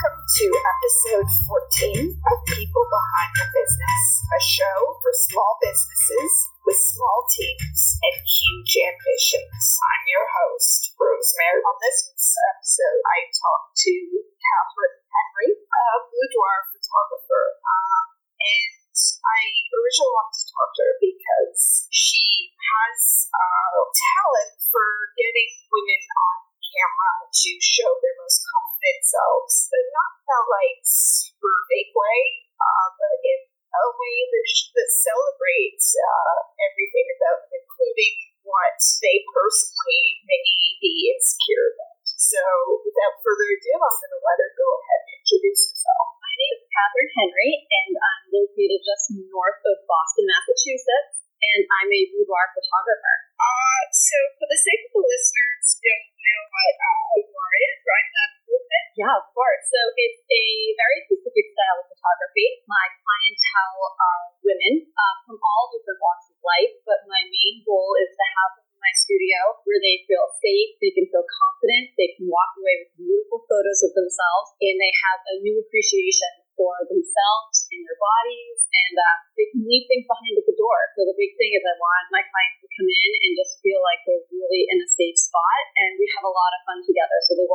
welcome to episode 14 of People Behind the Business, a show for small businesses with small teams and huge ambitions. I'm your host, Rosemary. On this episode, I talked to Katherine Henry, a boudoir photographer. Um, and I originally wanted to talk to her because she has uh, talent for getting women on camera to show their most comfortable themselves, but not in a like super fake way, uh, but in a way that, that celebrates uh, everything about including what they personally may be insecure about. together. So they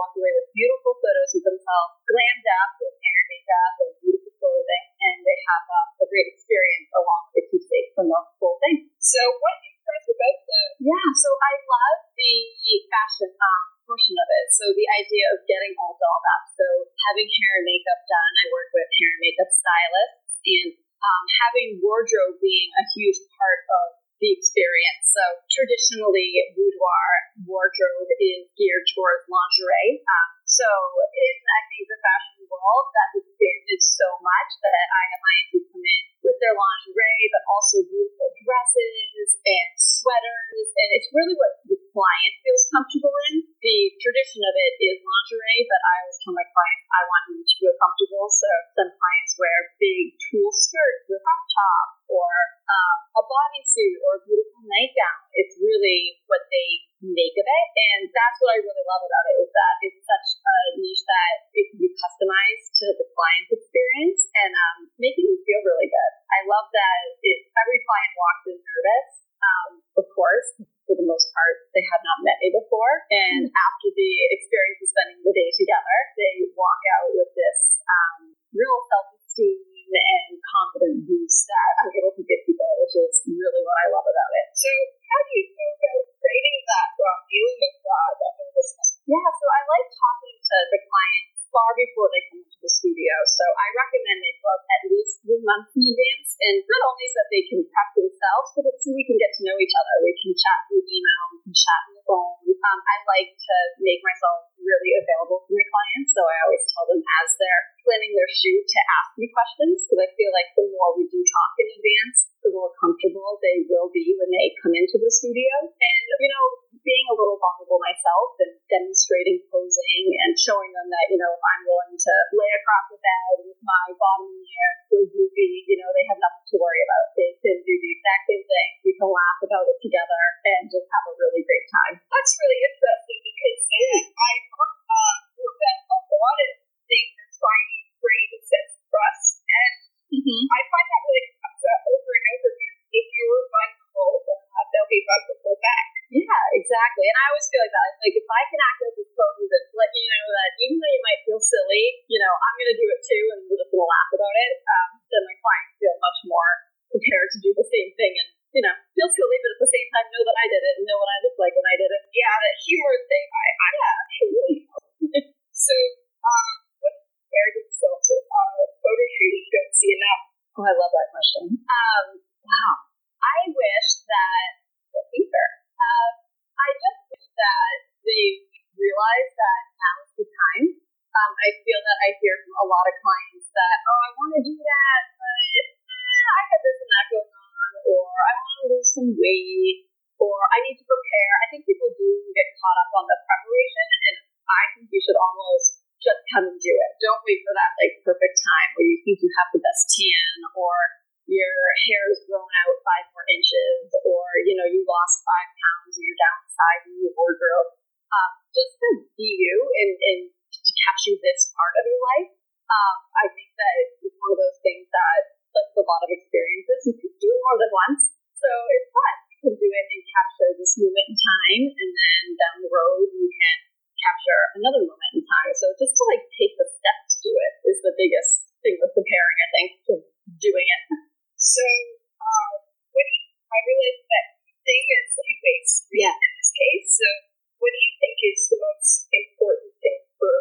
and sweaters, and it's really what the client feels comfortable in. The tradition of it is lingerie, but I always tell my clients I want you to feel comfortable. So some clients wear big tulle skirts with a top, or um, a bodysuit, or a beautiful nightgown. It's really what they make of it, and that's what I really love about it is that it's such chat Oh, I love that question. Um, wow. I wish that the future. Uh, I just wish that they realize that now is the time. Um, I feel that I hear from a lot of clients that, oh, I want to do that, but eh, I have this and that going on, or I want to lose some weight, or I need to prepare. I think people do get caught up on the preparation, and I think you should almost just come and do it. Don't wait for that like perfect time where you think you have the best tan to be you and, and to capture this part of your life. Um, I think that it's one of those things that, like a lot of experiences, you can do it more than once. So it's fun. You can do it and capture this moment in time, and then down the road, you can capture another moment in time. So just to like take the step to do it is the biggest thing with preparing, I think, to doing it. So, uh, what do you, I realized that thing is two ways yeah. in this case. So, what do you think is the most important thing for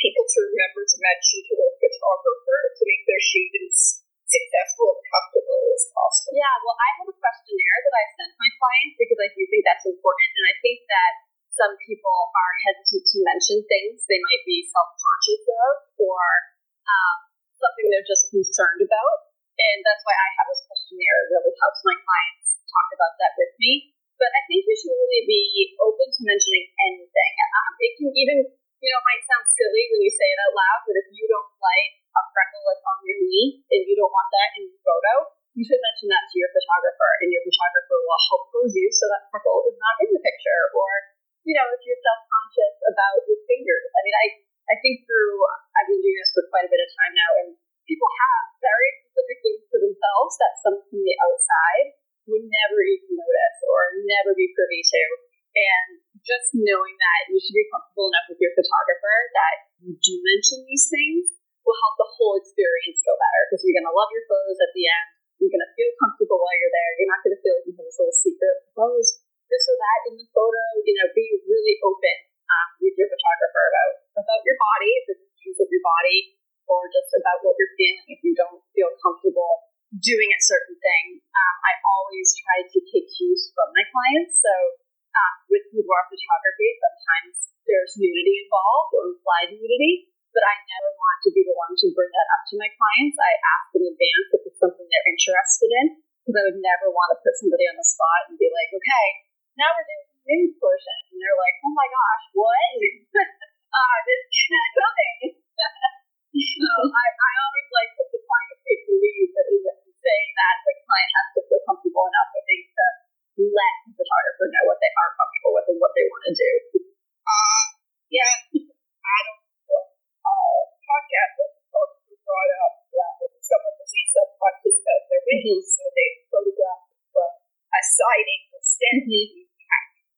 people to remember to mention to their photographer to make their shoot as successful and comfortable as possible? Yeah, well, I have a questionnaire that I send my clients because I do think that's important. And I think that some people are hesitant to mention things they might be self conscious of or um, something they're just concerned about. And that's why I have this questionnaire. It really helps my clients talk about that with me. But I think you should really be open to mentioning anything. Um, it can even, you know, it might sound silly when you say it out loud, but if you don't like a freckle that's on your knee and you don't want that in your photo, you should mention that to your photographer, and your photographer will help pose you so that freckle is not in the picture. Or, you know, if you're self conscious about your fingers. I mean, I, I think through, I've been doing this for quite a bit of time now, and people have very specific things to themselves that someone from the outside would never even or never be privy to. And just knowing that you should be comfortable enough with your photographer that you do mention these things will help the whole experience go better because you're going to love your photos at the end. You're going to feel comfortable while you're there. You're not going to feel like you have this little secret pose, this or that in the photo. You know, be really open um, with your photographer about about your body, the views of your body, or just about what you're feeling if you don't feel comfortable doing a certain thing. Um, I always try to take cues from my clients. So um, with boudoir photography, sometimes there's nudity involved or implied nudity, but I never want to be the one to bring that up to my clients. I ask in advance if it's something they're interested in, because I would never want to put somebody on the spot and be like, okay, now we're doing the nude portion. And they're like, oh my gosh, what? uh, this is coming. so I, saying that the client has to feel comfortable enough, I think, to let the photographer know what they are comfortable with and what they want to do. Uh, yeah, I don't know. Uh, podcast brought up that someone was self-conscious about their weight, so they photographed from a sighting instead Mm-hmm.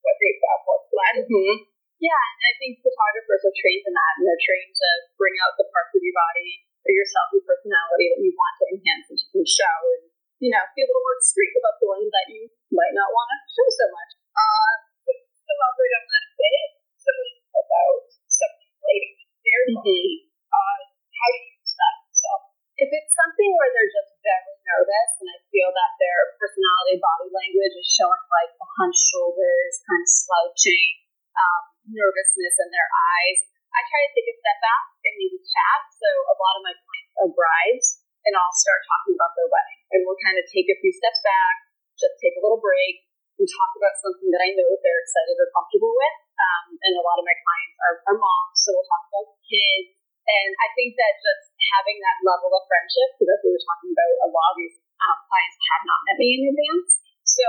what they found more flat. Mm-hmm. Yeah, and I think photographers are trained in that, and they're trained to bring out the parts of your body or yourself, your personality that you want to enhance and show, and you know, be a little more discreet about the ones that you might not want to show so much. Uh, to elaborate on that a bit, something about something relating to their body, uh, how do you use that yourself? If it's something where they're just very nervous and I feel that their personality body language is showing like the hunched shoulders, kind of slouching, um, nervousness in their eyes, I try to take a step back and maybe chat. So a lot of my clients are brides and I'll start talking about their wedding and we'll kind of take a few steps back, just take a little break and talk about something that I know that they're excited or comfortable with. Um, and a lot of my clients are, are moms, so we'll talk about kids. And I think that just having that level of friendship, because we were talking about, a lot of these um, clients have not met me in advance. So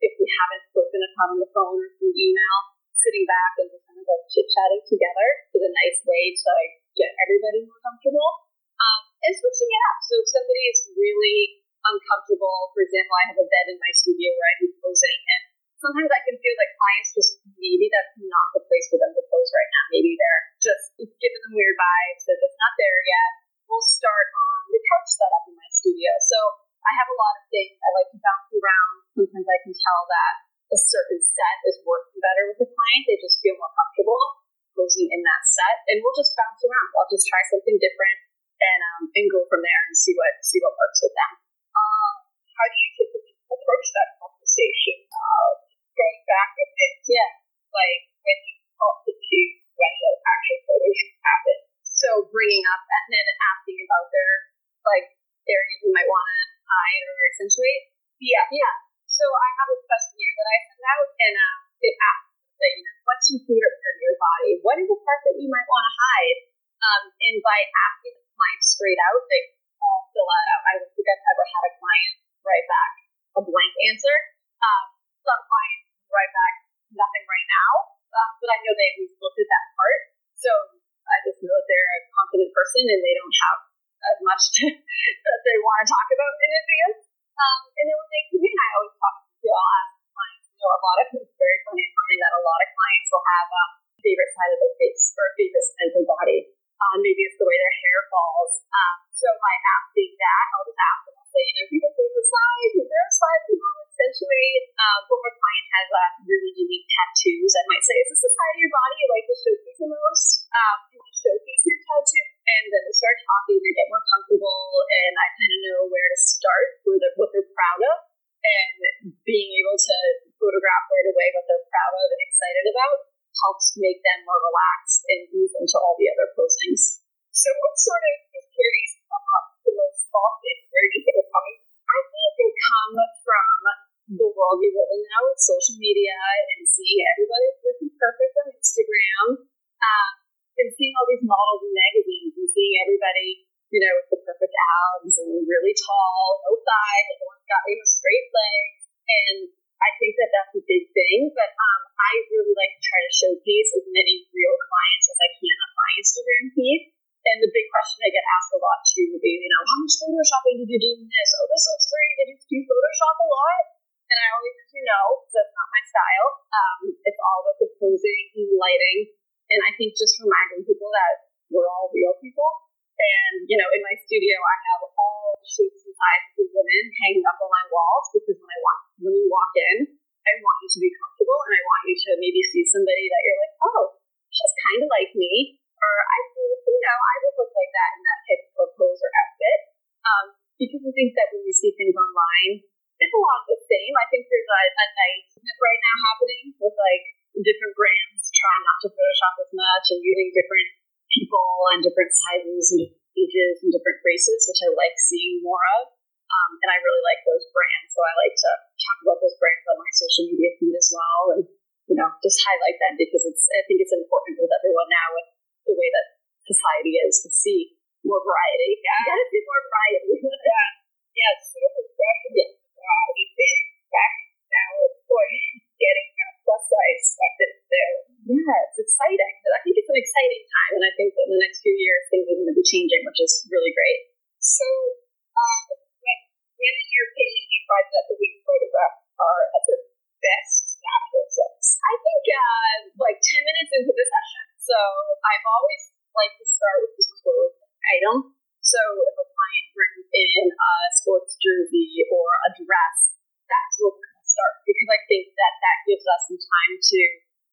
if we haven't spoken a ton on the phone or through email, sitting back and just kind of like chit chatting together is a nice way to like get everybody more comfortable. Um, and switching it up. So if somebody is really uncomfortable, for example, I have a bed in my studio where I do posing, and sometimes I can feel that clients just maybe that's not the place for them to pose right now. Maybe they're just giving them weird vibes, they're just not there yet. We'll start on the couch setup in my studio. So I have a lot of things I like to bounce around. Sometimes I can tell that a certain set is working better with the client. They just feel more comfortable posing in that set, and we'll just bounce around. I'll just try something different and um, and go from there and see what see what works with them. Um, how do you typically approach that conversation? Uh, going back a bit, Yeah. like when you talk to when the actual photo shoot happens. So bringing up and then asking about their like areas you might want to hide or accentuate. Yeah. Yeah. So I have a questionnaire that I send out, and um, it asks, that, you know, what's your favorite part of your body? What is the part that you might want to hide? Um, and by asking the client straight out, they all fill that out. I don't think I've ever had a client write back a blank answer. Um, some clients write back nothing right now, uh, but I know they at least looked at that part. So I just know that they're a confident person and they don't have as much to, that they want to talk about in advance. Um, and when they come in, I always talk to all ask clients. You know, a lot of it's very funny to find that a lot of clients will have a favorite side of their face or a favorite side of their body. Um, maybe it's the way their hair falls. Um, so by asking that, I'll just ask them, I'll say, you know, people favorite side, is there a side you want to accentuate? Um, a client has a really unique tattoos, I might say, is this the side of your body you like to showcase the most? Um, you want to showcase your tattoo? And then they start talking, they get more comfortable, and I kind of know where to start, where they're, what they're proud of, and being able to photograph right away what they're proud of and excited about helps make them more relaxed and move into all the other postings. So, what sort of insecurities come up the most often? Where do you think they're coming? I think they come from the world we live in now with social media and seeing everybody looking perfect on Instagram, um, and seeing all these models in magazines and seeing everybody, you know, with the perfect abs and really tall, no thighs, everyone's got you know straight legs, and I think that that's a big thing. But um, I really like to try to showcase as many real clients as I can on my Instagram feed. And the big question I get asked a lot too would be, you know, how much photoshopping did you do in this? Oh, this looks great. Did you do Photoshop a lot? And I always say no, that's not my style. Um, it's all about the posing and lighting. And I think just reminding people that we're all real people. And, you know, in my studio, I have all shapes and sizes of women hanging up on my walls because when I want, when you walk in, I want you to be comfortable and I want you to maybe see somebody that you're like, oh, she's kind of like me. Or I, you know, I would look like that in that type of pose or outfit. Um, because I think that when you see things online, it's a lot of the same. I think there's a, a nice right now happening with like different brands trying not to Photoshop as much and using different people and different sizes and ages and different races, which I like seeing more of. Um, and I really like those brands, so I like to talk about those brands on my social media feed as well, and you know, just highlight them because it's. I think it's important with everyone now with the way that society is to see more variety. Yeah, to see more variety. yeah, yeah, super special. Yeah variety big back now for getting uh, plus size stuff that's there. Yeah, it's exciting. I think it's an exciting time, and I think that in the next few years things are going to be changing, which is really great. So, um, when, when in your opinion you find that the week photographs are at their best natural selves? I think uh, like 10 minutes into the session. So I've always liked to start with item. So if a client brings in a sports jersey or a dress, that's where we're going to start because I think that that gives us some time to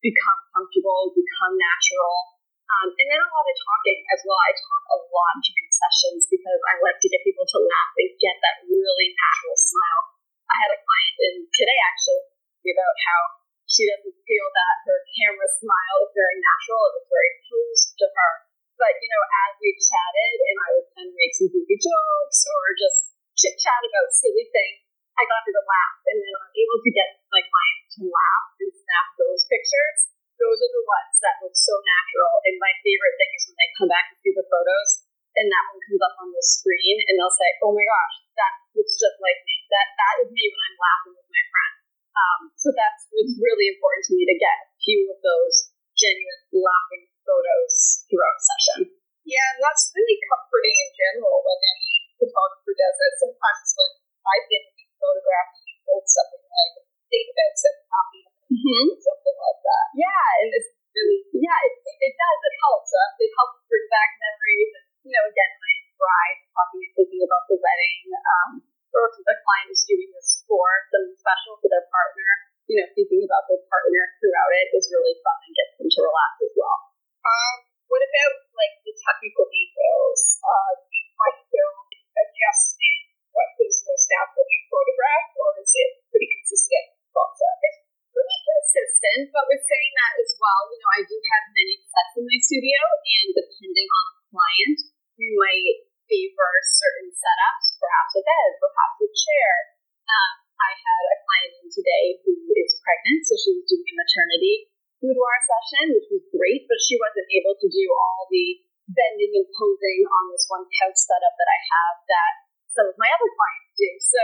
become comfortable, become natural. Um, and then a lot of talking as well. I talk a lot during sessions because I like to get people to laugh and get that really natural smile. I had a client in today actually about how she doesn't feel that her camera smile is very natural. It was very posed to her. But, you know, as we chatted and I would kind of make some goofy jokes or just chit chat about silly things, I got her to laugh. And then I'm able to get my clients to laugh and snap those pictures. Those are the ones that look so natural. And my favorite thing is when they come back to see the photos and that one comes up on the screen and they'll say, oh my gosh, that looks just like me. That, that is me when I'm laughing with my friend. Um, so that's it's really important to me to get a few of those genuine laughing photos throughout the session. Yeah, and that's really comforting in general when any photographer does it. Sometimes when I've been photographing, you hold something like, think about some copy, mm-hmm. something like that. Yeah, and it's really, yeah, it, it does. It helps. Uh, it helps bring back memories. And, you know, again, my bride probably thinking about the wedding, um, or if the client is doing this for something special for their partner, you know, thinking about their partner throughout it is really fun and gets them to relax as well. Um, what about like the technical details? Uh, find film adjusting what is most naturally photographed, or is it pretty consistent process? It's pretty consistent, but with saying that as well, you know, I do have many sets in my studio, and depending on the client, we might favor certain setups, perhaps a bed, perhaps a chair. Um, I had a client in today who is pregnant, so she was doing a maternity boudoir session, which was great, but she wasn't able to do all the bending and posing on this one couch setup that I have that some of my other clients do. So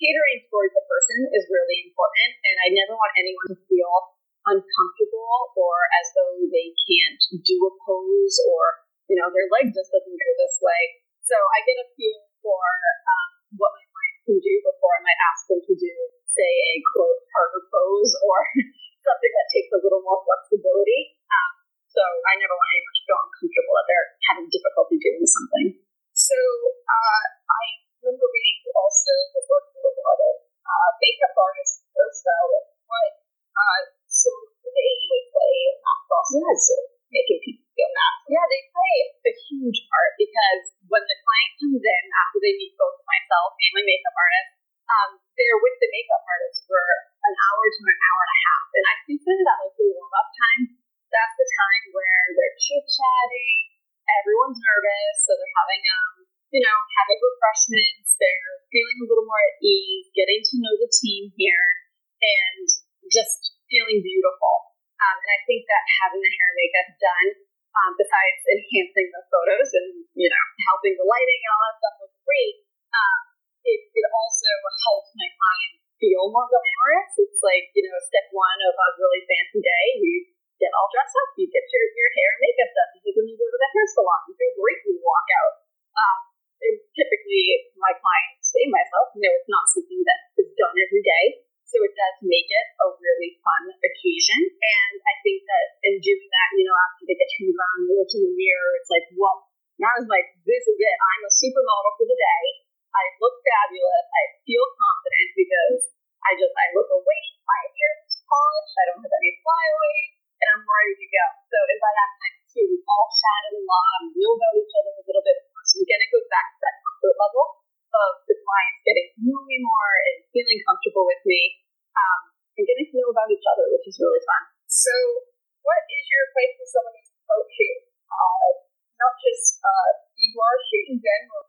catering towards the person is really important, and I never want anyone to feel uncomfortable or as though they can't do a pose or, you know, their leg just doesn't go this way. So I get a feel for um, what my clients can do before I might ask them to do, say, a quote harder pose or something that takes a little more flexibility. Um, so I never want anyone to feel uncomfortable that they're having difficulty doing something. So uh, I remember reading also the work of a lot of uh, makeup artists and hairstylists, what uh, sort of they play in that process of making people feel natural. Yeah, they play a huge part because when the client comes in after they meet both myself and my makeup artist, um, they're with the makeup artist for an hour to an hour and a half. And I consider that like the warm up time. That's the time where they're chit chatting, everyone's nervous, so they're having um, you know, having refreshments, they're feeling a little more at ease, getting to know the team here, and just feeling beautiful. Um, and I think that having the hair and makeup done, um, besides enhancing the photos and you know helping the lighting and all that stuff look great, um, it, it also helps my client feel more glamorous. It's like you know step one of a really fancy day. You get all dressed up, you get your, your hair and makeup done because when you go to the hair salon, you feel great when you walk out. Um, and typically, my clients and myself know it's not something that is done every day. So it does make it a really fun occasion. And I think that in doing that, you know, after they get turned around and look in the mirror, it's like, well, now it's like, this is it. I'm a supermodel for the day. I look fabulous. I feel confident because I just, I look awake. My hair is polished. I don't have any flyaways and I'm ready to go. So, and by that time too, we've all chatted a lot. We know about each other a little bit more. So again, it goes back to that comfort level of the clients getting to know me more and feeling comfortable with me, um, and getting to know about each other, which is really fun. So, what is your advice to someone who's coaching? Uh, not just uh, you are shooting general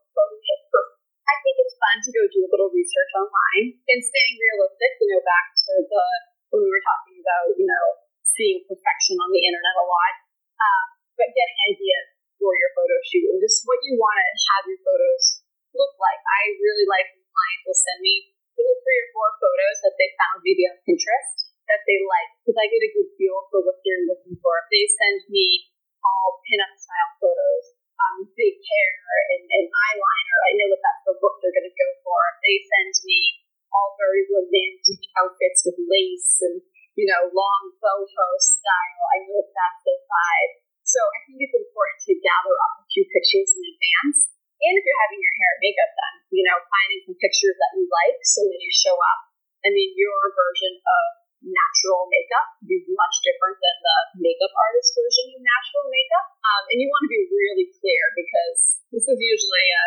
I think it's fun to go do a little research online and staying realistic, you know, back to the when we were talking about, you know, seeing perfection on the internet a lot, um, but getting ideas for your photo shoot and just what you want to have your photos look like. I really like when clients will send me three or four photos that they found maybe on Pinterest that they like because I get a good feel for what they're looking for. If they send me all pinup style photos, um, big hair and, and eyeliner, I know that that's the look they're going to go for. They send me all very romantic outfits with lace and you know long boho style, I know that that's their vibe. So I think it's important to gather up a few pictures in advance and if you're having your hair and makeup done, you know, finding some pictures that you like so when you show up, I mean, your version of natural makeup is much different than the makeup artist version of natural makeup. Um, and you want to be really clear because this is usually a,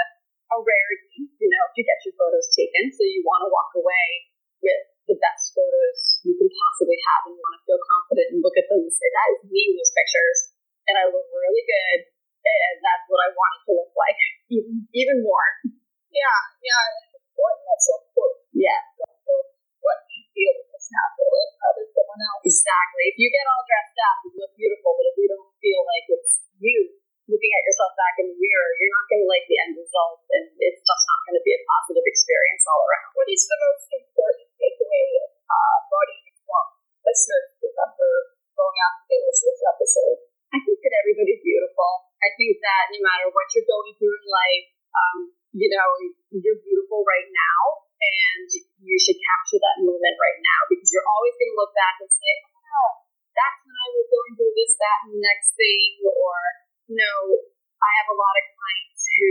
a rarity, you know, to get your photos taken. So you want to walk away with the best photos you can possibly have and you want to feel confident and look at them and say, that is me in those pictures. And I look really good and that's what I want it to look like, even, even more. Yeah, yeah, important. That's so important. Yeah. What you feel is natural and If you get all dressed Or, you know, I have a lot of clients who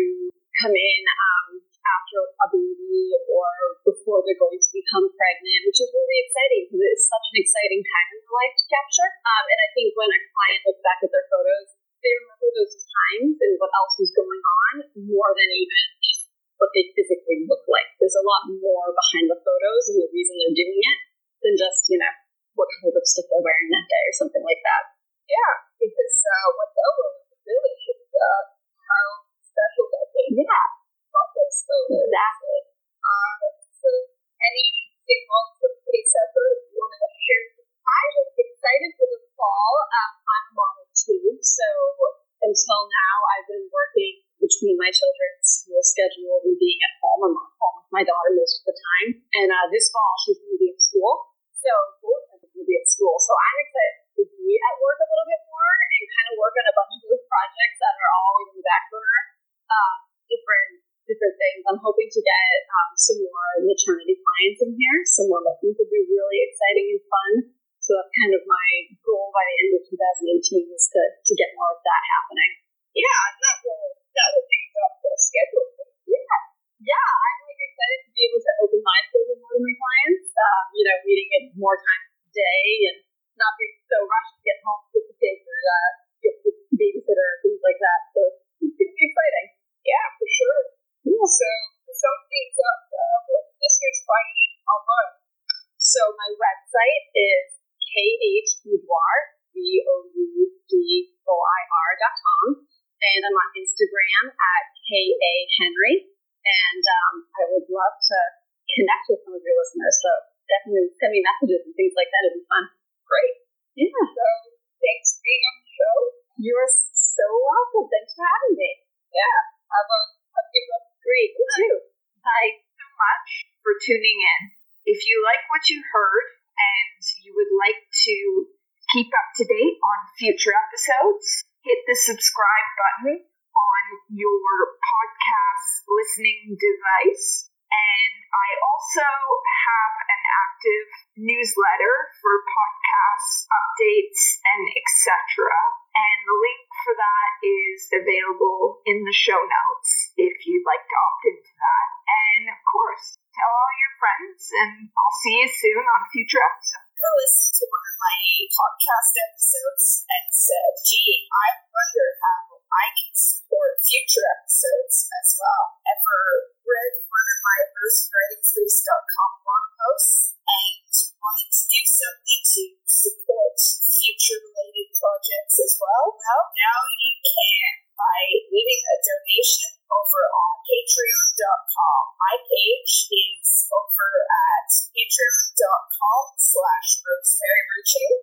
come in um, after a baby or before they're going to become pregnant, which is really exciting because it's such an exciting time in their life to capture. Um, and I think when a client looks back at their photos, they remember those times and what else was going on more than even just what they physically look like. There's a lot more behind the photos and the reason they're doing it than just, you know, what kind of lipstick they're wearing that day or something like that. Yeah, because uh, what they'll really is uh, how special that Yeah. About those photos. Exactly. Uh, so, anything else with face effort you want to share? I'm just excited for the fall. Um, I'm a mom of two, so until now I've been working between my children's school schedule and being at home. I'm at home with my daughter most of the time. And uh, this fall she's going to be at school. So both of them will be at school. So I'm excited I'm to get um, some more maternity clients in here, some more that would be really exciting and fun. Website is khboudoir, B-O-U-D-O-I-R dot com. And I'm on Instagram at K-A Henry. And um, I would love to connect with some of your listeners. So definitely send me messages and things like that. It'd be fun. Great. Yeah. So thanks for being on the show. You're so welcome. Thanks for having me. Yeah. Have a, have a good one. Great. You too. Bye. so much for tuning in. If you like what you heard and you would like to keep up to date on future episodes, hit the subscribe button on your podcast listening device. And I also have an active newsletter for podcasts, updates, and etc. And the link for that is available in the show notes if you'd like to opt into that. And of course, tell all your friends, and I'll see you soon on a future episode. My podcast episodes and uh, said, gee, I wonder how I can support future episodes as well. Ever read one of my verseWritingspace.com blog posts and wanted to do something to support future related projects as well? Well, now you can by leaving a donation over on patreon.com. My page is over at patreon.com slash rosemary